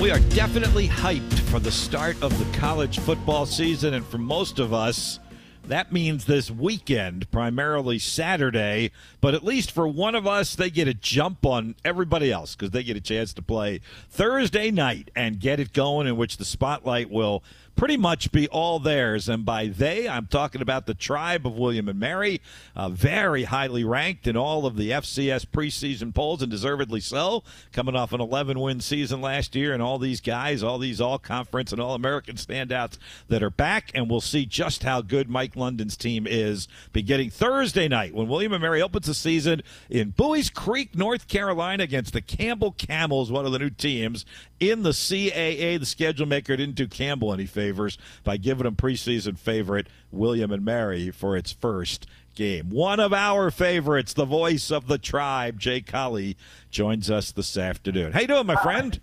We are definitely hyped for the start of the college football season, and for most of us, that means this weekend, primarily Saturday, but at least for one of us, they get a jump on everybody else because they get a chance to play Thursday night and get it going, in which the spotlight will pretty much be all theirs. And by they, I'm talking about the tribe of William and Mary, uh, very highly ranked in all of the FCS preseason polls, and deservedly so, coming off an 11 win season last year. And all these guys, all these all conference and all American standouts that are back. And we'll see just how good Mike London's team is beginning Thursday night when William and Mary opens the season in Buies Creek, North Carolina against the Campbell Camels, one of the new teams in the CAA. The schedule maker didn't do Campbell any favors by giving them preseason favorite William and Mary for its first game. One of our favorites, the voice of the tribe, Jay Colley, joins us this afternoon. How you doing, my friend?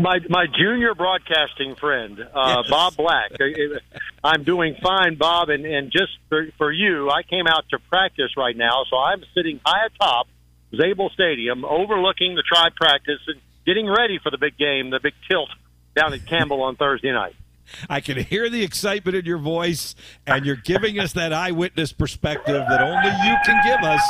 My my junior broadcasting friend, uh, Yes. Bob Black. I'm doing fine, Bob, and, and just for, for you, I came out to practice right now, so I'm sitting high atop Zable Stadium, overlooking the tribe practice and getting ready for the big game, the big tilt down at Campbell on Thursday night. I can hear the excitement in your voice, and you're giving us that eyewitness perspective that only you can give us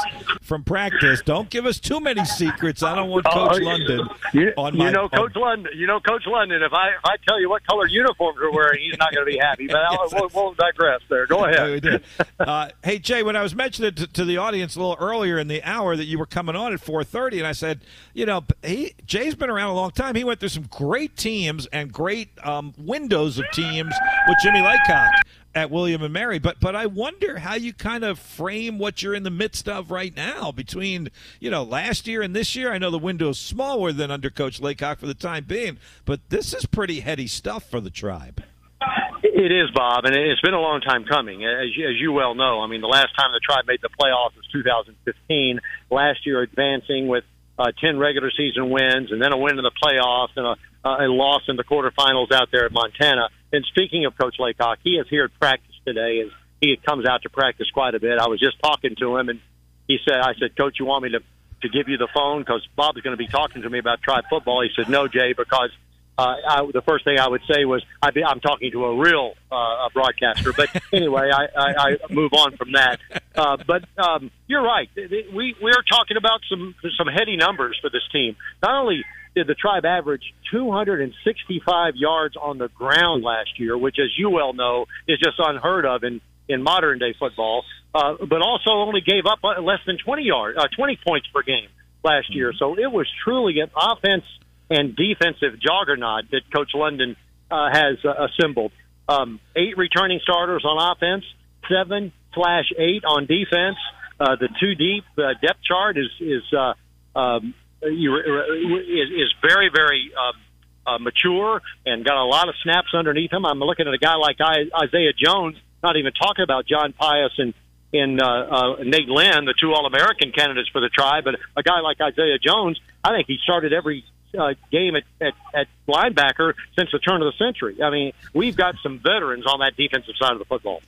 from practice. Don't give us too many secrets. I don't want Coach Oh, London You, on you my. know, on- Coach London. You know, Coach London. If I if I tell you what color uniforms we're wearing, he's not going to be happy. But I'll, we'll, we'll digress there. Go ahead. Uh, hey Jay, when I was mentioning to, to the audience a little earlier in the hour that you were coming on at 4:30, and I said, you know, he Jay's been around a long time. He went through some great teams and great um, windows of teams with Jimmy Laycock at William and Mary. But but I wonder how you kind of frame what you're in the midst of right now between you know last year and this year. I know the window's smaller than under Coach Laycock for the time being, but this is pretty heady stuff for the tribe. It is, Bob, and it's been a long time coming, as you, as you well know. I mean, the last time the tribe made the playoffs was 2015. Last year, advancing with uh, 10 regular season wins, and then a win in the playoffs, and a, uh, a loss in the quarterfinals out there at Montana. And speaking of Coach Laycock, he is here at practice today, and he comes out to practice quite a bit. I was just talking to him, and he said, "I said, Coach, you want me to to give you the phone because Bob is going to be talking to me about tribe football." He said, "No, Jay, because." uh, I, the first thing I would say was I be, I'm talking to a real uh, broadcaster. But anyway, I, I, I move on from that. Uh, but um, you're right. We we are talking about some some heady numbers for this team. Not only did the tribe average 265 yards on the ground last year, which, as you well know, is just unheard of in in modern day football, uh, but also only gave up uh, less than 20 yards, uh, 20 points per game last year. So it was truly an offense and defensive juggernaut that Coach London uh, has uh, assembled. Um, eight returning starters on offense, seven slash eight on defense. Uh, the two deep uh, depth chart is is uh, um, is, very very um, uh, mature and got a lot of snaps underneath him. I'm looking at a guy like Isaiah Jones, not even talking about John Pius and in uh, uh, Nate Lynn, the two All American candidates for the tribe, but a guy like Isaiah Jones, I think he started every uh, game at, at, at linebacker since the turn of the century. I mean, we've got some veterans on that defensive side of the football.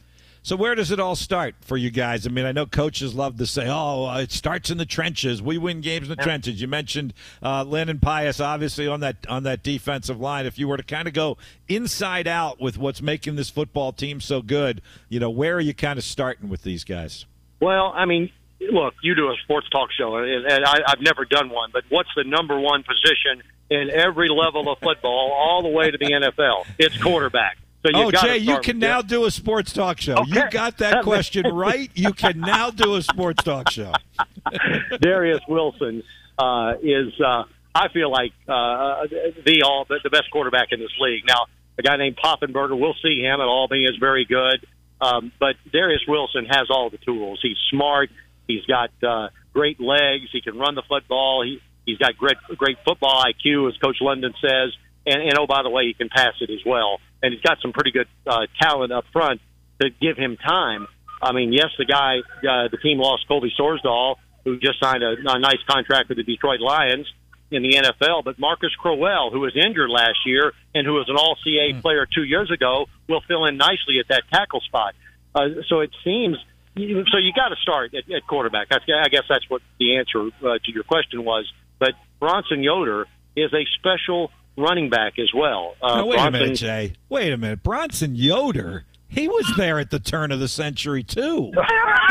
So where does it all start for you guys? I mean, I know coaches love to say, "Oh, uh, it starts in the trenches. We win games in the trenches." You mentioned uh, Lynn and Pius, obviously on that on that defensive line. If you were to kind of go inside out with what's making this football team so good, you know, where are you kind of starting with these guys? Well, I mean, look, you do a sports talk show, and and I, I've never done one, but what's the number one position in every level of football, all the way to the NFL? It's quarterback. So Oh, Jay, you can now that. do a sports talk show. You got that question right. You can now do a sports talk show. Darius Wilson uh, is, uh, I feel like, uh, the all the best quarterback in this league. Now, a guy named Poffenberger, we'll see him at Albany is very good, um, but Darius Wilson has all the tools. He's smart. He's got uh, great legs. He can run the football. He he's got great great football IQ, as Coach London says. And, and oh, by the way, he can pass it as well. And he's got some pretty good uh, talent up front to give him time. I mean, yes, the guy, uh, the team lost Colby Sorsdahl, who just signed a, a nice contract with the Detroit Lions in the NFL. But Marcus Crowell, who was injured last year and who was an All CA player two years ago, will fill in nicely at that tackle spot. Uh, so it seems. So you got to start at, at quarterback. I, I guess that's what the answer uh, to your question was. But Bronson Yoder is a special running back as well. Uh, now, wait Bronson, a minute, Jay. Wait a minute. Bronson Yoder. He was there at the turn of the century too.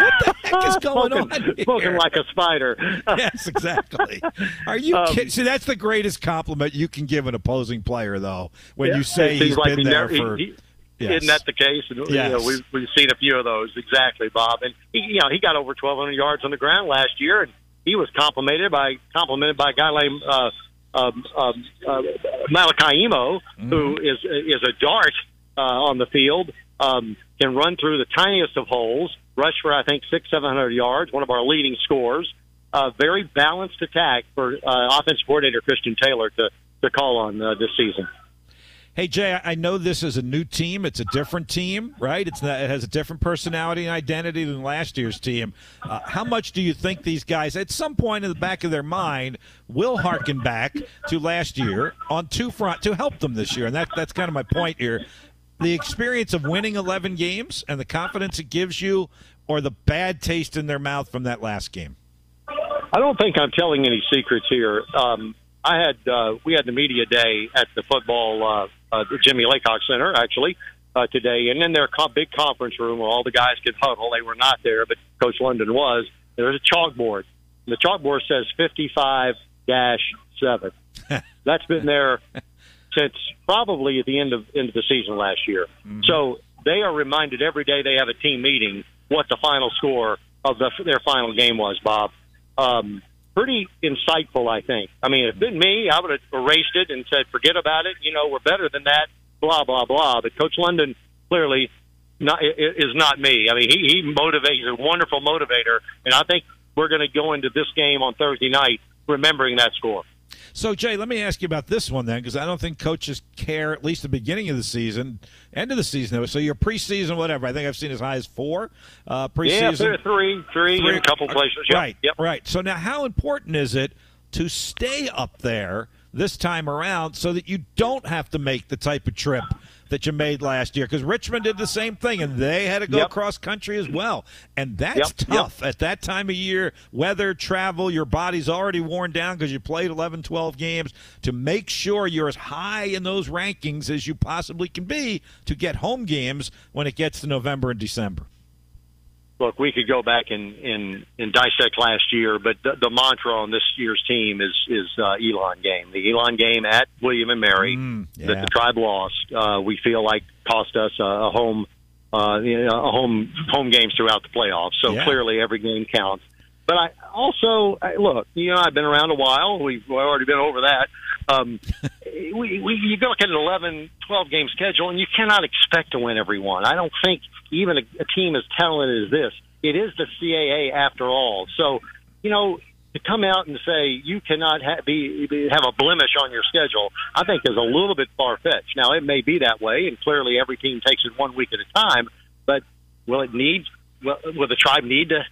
What the heck is going on? Here? Smoking like a spider. yes, exactly. Are you um, kidding? See, that's the greatest compliment you can give an opposing player, though, when yeah, you say he's like been he there never, for. He, Yes. Isn't that the case? And, yes. you know, we've, we've seen a few of those exactly, Bob. And he, you know, he got over 1,200 yards on the ground last year, and he was complimented by complimented by a guy named uh, um, um, uh, Malachi Imoh, mm-hmm. who is is a dart uh, on the field, um, can run through the tiniest of holes, rush for I think six seven hundred yards, one of our leading scorers. Uh, very balanced attack for uh, offensive coordinator Christian Taylor to to call on uh, this season. Hey Jay, I know this is a new team. It's a different team, right? It's not, it has a different personality and identity than last year's team. Uh, how much do you think these guys, at some point in the back of their mind, will harken back to last year on two front to help them this year? And that that's kind of my point here. The experience of winning 11 games and the confidence it gives you, or the bad taste in their mouth from that last game. I don't think I'm telling any secrets here. Um, I had uh, we had the media day at the football uh, uh, the Jimmy Laycock Center actually uh, today, and in their co- big conference room where all the guys could huddle. They were not there, but Coach London was. There was a chalkboard. And the chalkboard says 55 dash seven. That's been there since probably at the end of end of the season last year. Mm-hmm. So they are reminded every day they have a team meeting what the final score of the, their final game was. Bob, um, pretty insightful, I think. I mean, if it been me, I would have erased it and said, forget about it. You know, we're better than that, blah, blah, blah. But Coach London clearly not, is not me. I mean, he, he motivates, he's a wonderful motivator. And I think we're going to go into this game on Thursday night remembering that score. So, Jay, let me ask you about this one then, because I don't think coaches care, at least the beginning of the season, end of the season. So, your preseason, whatever. I think I've seen as high as four uh, preseason. Yeah, three, three, three in a couple places. Yep. Right, yep. right. So, now how important is it to stay up there this time around so that you don't have to make the type of trip that you made last year because Richmond did the same thing and they had to go yep. cross country as well. And that's yep. tough yep. at that time of year. Weather, travel, your body's already worn down because you played 11, 12 games to make sure you're as high in those rankings as you possibly can be to get home games when it gets to November and December look, we could go back and, and, and dissect last year, but the, the mantra on this year's team is is uh, Elon game. The Elon game at William and Mary mm, yeah. that the tribe lost. Uh, we feel like cost us a, a home, uh, you know, a home home games throughout the playoffs. So yeah. clearly, every game counts. But I also I, look. You know, I've been around a while. We've already been over that. Um, we, we you look at an 11, 12 game schedule, and you cannot expect to win every one. I don't think even a, a team as talented as this. It is the CAA after all. So, you know, to come out and say you cannot ha- be, be have a blemish on your schedule, I think is a little bit far fetched. Now, it may be that way, and clearly every team takes it one week at a time. But will it need? Will, will the tribe need to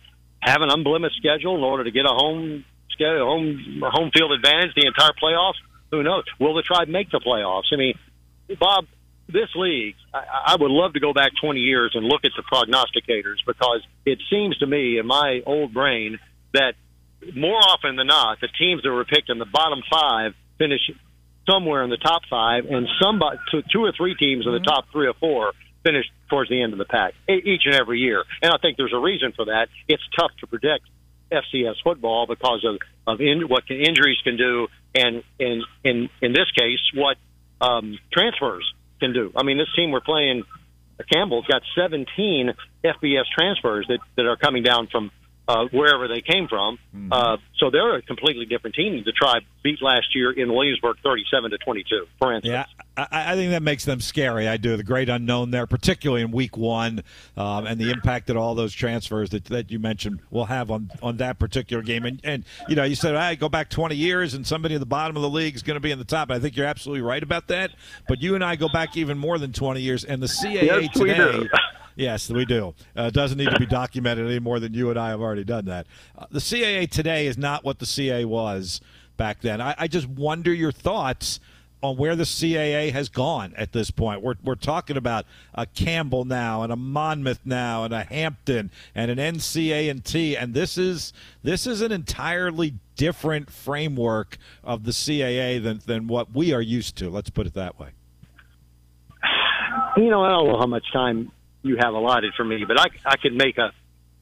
have an unblemished schedule in order to get a home schedule, home home field advantage the entire playoffs? Who knows? Will the tribe make the playoffs? I mean, Bob, this league, I, I would love to go back 20 years and look at the prognosticators because it seems to me in my old brain that more often than not, the teams that were picked in the bottom five finish somewhere in the top five, and somebody, two or three teams in the mm-hmm. top three or four finish towards the end of the pack each and every year. And I think there's a reason for that. It's tough to predict FCS football because of of in, what can, injuries can do, and in in in this case, what um, transfers can do. I mean, this team we're playing, Campbell's got 17 FBS transfers that that are coming down from uh, wherever they came from. Mm-hmm. Uh, so they're a completely different team. The tribe beat last year in Williamsburg, thirty-seven to twenty-two. For instance, yeah, I, I, think that makes them scary. I do. The great unknown there, particularly in Week One, um, and the impact that all those transfers that, that you mentioned will have on on that particular game. And and you know, you said I right, go back twenty years, and somebody at the bottom of the league is going to be in the top. I think you're absolutely right about that. But you and I go back even more than twenty years, and the CAA yes, today. Yes, we do. Uh, it doesn't need to be documented any more than you and I have already done that. Uh, the CAA today is not what the CAA was back then. I, I just wonder your thoughts on where the CAA has gone at this point. We're, we're talking about a Campbell now and a Monmouth now and a Hampton and an NCA and T, and this is this is an entirely different framework of the CAA than than what we are used to. Let's put it that way. You know, I don't know how much time you have allotted for me, but I I could make a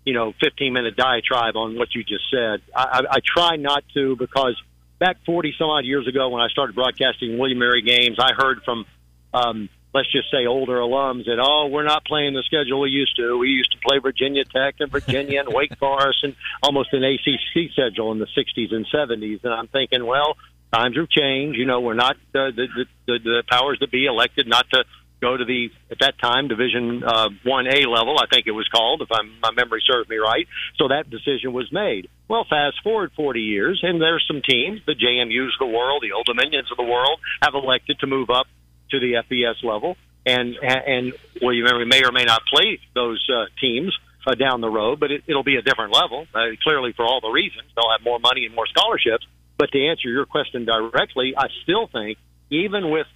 you know 15 minute diatribe on what you just said. I, I, I try not to because back 40 some odd years ago when I started broadcasting William Mary games, I heard from, um, let's just say older alums that, oh, we're not playing the schedule we used to. We used to play Virginia Tech and Virginia and Wake Forest and almost an ACC schedule in the 60s and 70s. And I'm thinking, well, times have changed. You know, we're not uh, the, the, the, the powers that be elected not to go to the at that time Division uh, One A level, I think it was called, if I'm, my memory serves me right. So that decision was made. Well, fast forward 40 years, and there's some teams, the JMU's of the world, the Old Dominions of the world, have elected to move up to the FBS level, and and well, you remember, may or may not play those uh, teams. Uh, down the road, but it, it'll be a different level. Uh, clearly, for all the reasons, they'll have more money and more scholarships. But to answer your question directly, I still think, even with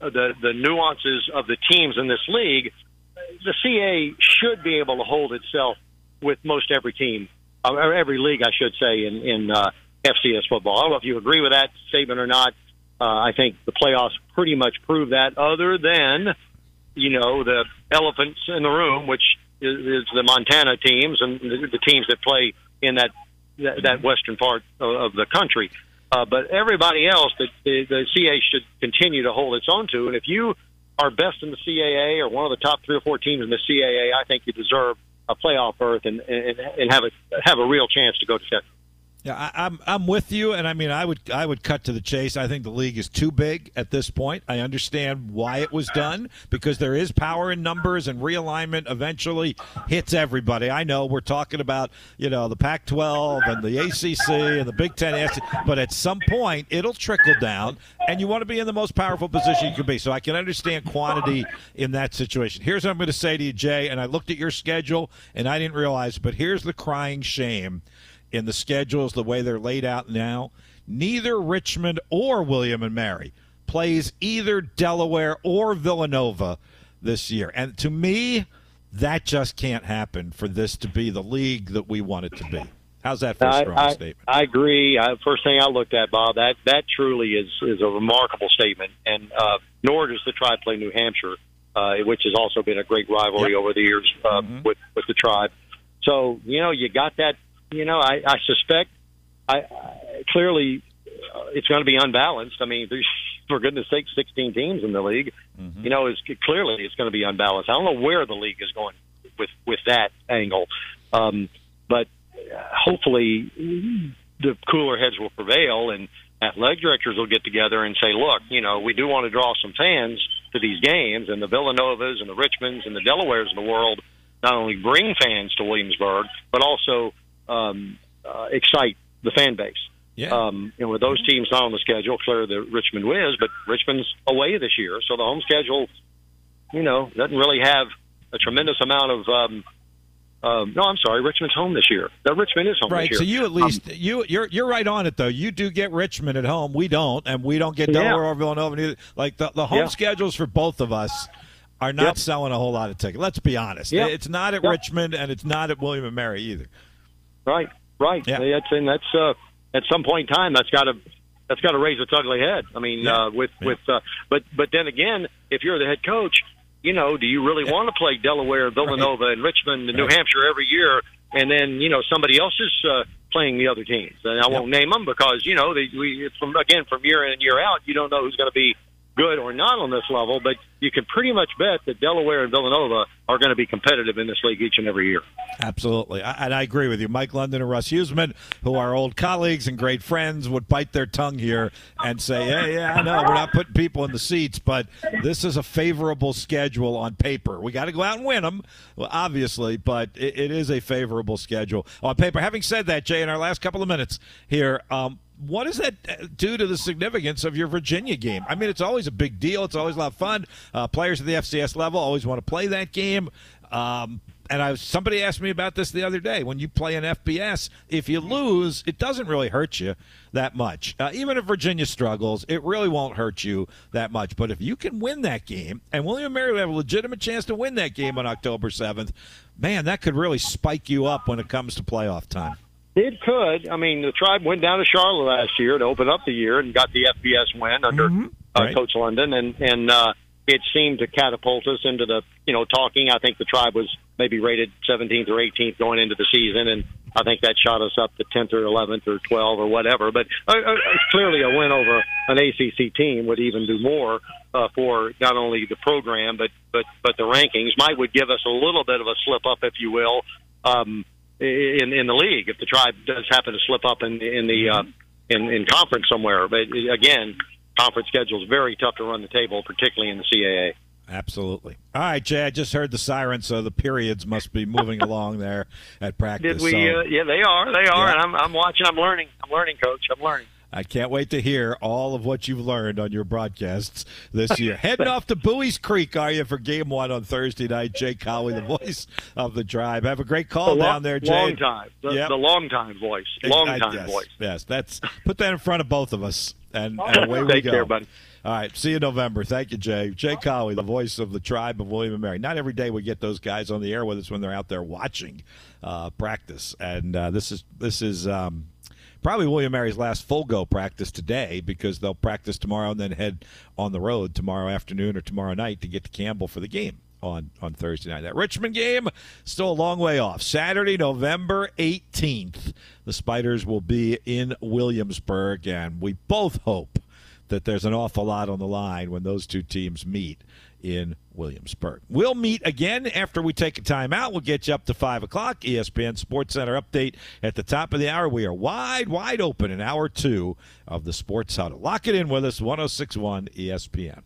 the the nuances of the teams in this league, the CA should be able to hold itself with most every team, uh, or every league, I should say, in in uh, FCS football. I don't know if you agree with that statement or not. Uh, I think the playoffs pretty much prove that. Other than you know the elephants in the room, which is, is the Montana teams and the, the teams that play in that that, that western part of, of the country. Uh, but everybody else, that the, the CA should continue to hold its own to. And if you are best in the CAA or one of the top three or four teams in the CAA, I think you deserve a playoff berth and, and, and have a have a real chance to go to Central. Yeah, I, I'm I'm with you, and I mean, I would I would cut to the chase. I think the league is too big at this point. I understand why it was done because there is power in numbers, and realignment eventually hits everybody. I know we're talking about you know the Pac-12 and the ACC and the Big Ten, but at some point it'll trickle down, and you want to be in the most powerful position you can be. So I can understand quantity in that situation. Here's what I'm going to say to you, Jay. And I looked at your schedule, and I didn't realize, but here's the crying shame in the schedules the way they're laid out now, neither Richmond or William and Mary plays either Delaware or Villanova this year. And to me, that just can't happen for this to be the league that we want it to be. How's that for a strong I, statement? I agree. I, first thing I looked at, Bob, that that truly is is a remarkable statement. And uh, nor does the tribe play New Hampshire, uh, which has also been a great rivalry Yep. over the years uh, Mhm. with with the tribe. So you know, you got that. You know, I, I suspect. I, I clearly uh, it's going to be unbalanced. I mean, there's for goodness sake, 16 teams in the league. Mhm. You know, it's clearly it's going to be unbalanced. I don't know where the league is going with with that angle, um, but uh, hopefully the cooler heads will prevail and athletic directors will get together and say, look, you know, we do want to draw some fans to these games, and the Villanovas and the Richmonds and the Delawares of the world not only bring fans to Williamsburg, but also um, uh, excite the fan base. Yeah. Um, and with those teams not on the schedule, clearly the Richmond Wiz, but Richmond's away this year, so the home schedule, you know, doesn't really have a tremendous amount of. Um, um, no, I'm sorry, Richmond's home this year. No, Richmond is home Right, so you at least you you're you're right on it though. You do get Richmond at home. We don't, and we don't get Yeah. Delaware or Villanova. Either. Like the the home Yeah. schedules for both of us are not Yep. selling a whole lot of tickets. Let's be honest. Yep. It's not at Yep. Richmond and it's not at William and Mary either. Right, right. Yeah. That's and that's uh, at some point in time that's got to that's got to raise its ugly head. I mean, Yeah. uh, with Yeah. with uh, but but then again, if you're the head coach, you know, do you really want to play Delaware, Villanova, and Richmond, and New Hampshire every year, and then you know somebody else is uh, playing the other teams, and I Yep. won't name them because you know they, we from again from year in and year out, you don't know who's going to be good or not on this level, but you can pretty much bet that Delaware and Villanova are going to be competitive in this league each and every year. Absolutely, I, and I agree with you. Mike London and Russ Huesman, who are old colleagues and great friends, would bite their tongue here and say, "Yeah, yeah, I know we're not putting people in the seats, but this is a favorable schedule on paper. We got to go out and win them, obviously, but it, it is a favorable schedule on paper." Having said that, Jay, in our last couple of minutes here. Um, what does that do to the significance of your Virginia game? I mean, it's always a big deal. It's always a lot of fun. Uh, players at the FCS level always want to play that game. Um, and I somebody asked me about this the other day. When you play an FBS, if you lose, it doesn't really hurt you that much. Uh, even if Virginia struggles, it really won't hurt you that much. But if you can win that game, and William Mary will have a legitimate chance to win that game on October seventh, man, that could really spike you up when it comes to playoff time. It could. I mean, the tribe went down to Charlotte last year to open up the year and got the FBS win under mm-hmm. uh, Coach London, and and uh, it seemed to catapult us into the you know talking. I think the tribe was maybe rated 17th or 18th going into the season, and I think that shot us up to 10th or 11th or 12th or whatever. But uh, uh, clearly, a win over an ACC team would even do more uh, for not only the program but but but the rankings. Might would give us a little bit of a slip up, if you will. Um, in in the league if the tribe does happen to slip up in in the uh, in in conference somewhere. But again, conference schedule is very tough to run the table, particularly in the CAA. Absolutely. All right, Jay. I just heard the siren, so the periods must be moving along there at practice. Did we? So, uh, yeah, they are. They are. Yeah. And I'm, I'm watching. I'm learning. I'm learning, Coach. I'm learning. I can't wait to hear all of what you've learned on your broadcasts this year. Heading off to Buies Creek, are you, for game one on Thursday night? Jay Colley, the voice of the tribe. Have a great call the down there, Jay. Long time. The, yep. the long time voice. Long time yes, voice. Yes, that's put that in front of both of us, and, and away we Take go. Care, buddy. All right. See you November. Thank you, Jay. Jay Colley, the voice of the tribe of William and Mary. Not every day we get those guys on the air with us when they're out there watching uh, practice, and uh, this is this is. Um, probably William Mary's last full go practice today because they'll practice tomorrow and then head on the road tomorrow afternoon or tomorrow night to get to Campbell for the game on, on Thursday night. That Richmond game still a long way off. Saturday, November 18th, the Spiders will be in Williamsburg, and we both hope that there's an awful lot on the line when those two teams meet in Williamsburg. We'll meet again after we take a timeout. We'll get you up to 5 o'clock. ESPN SportsCenter update at the top of the hour. We are wide, wide open in hour two of the Sports Huddle. Lock it in with us, 1061 ESPN.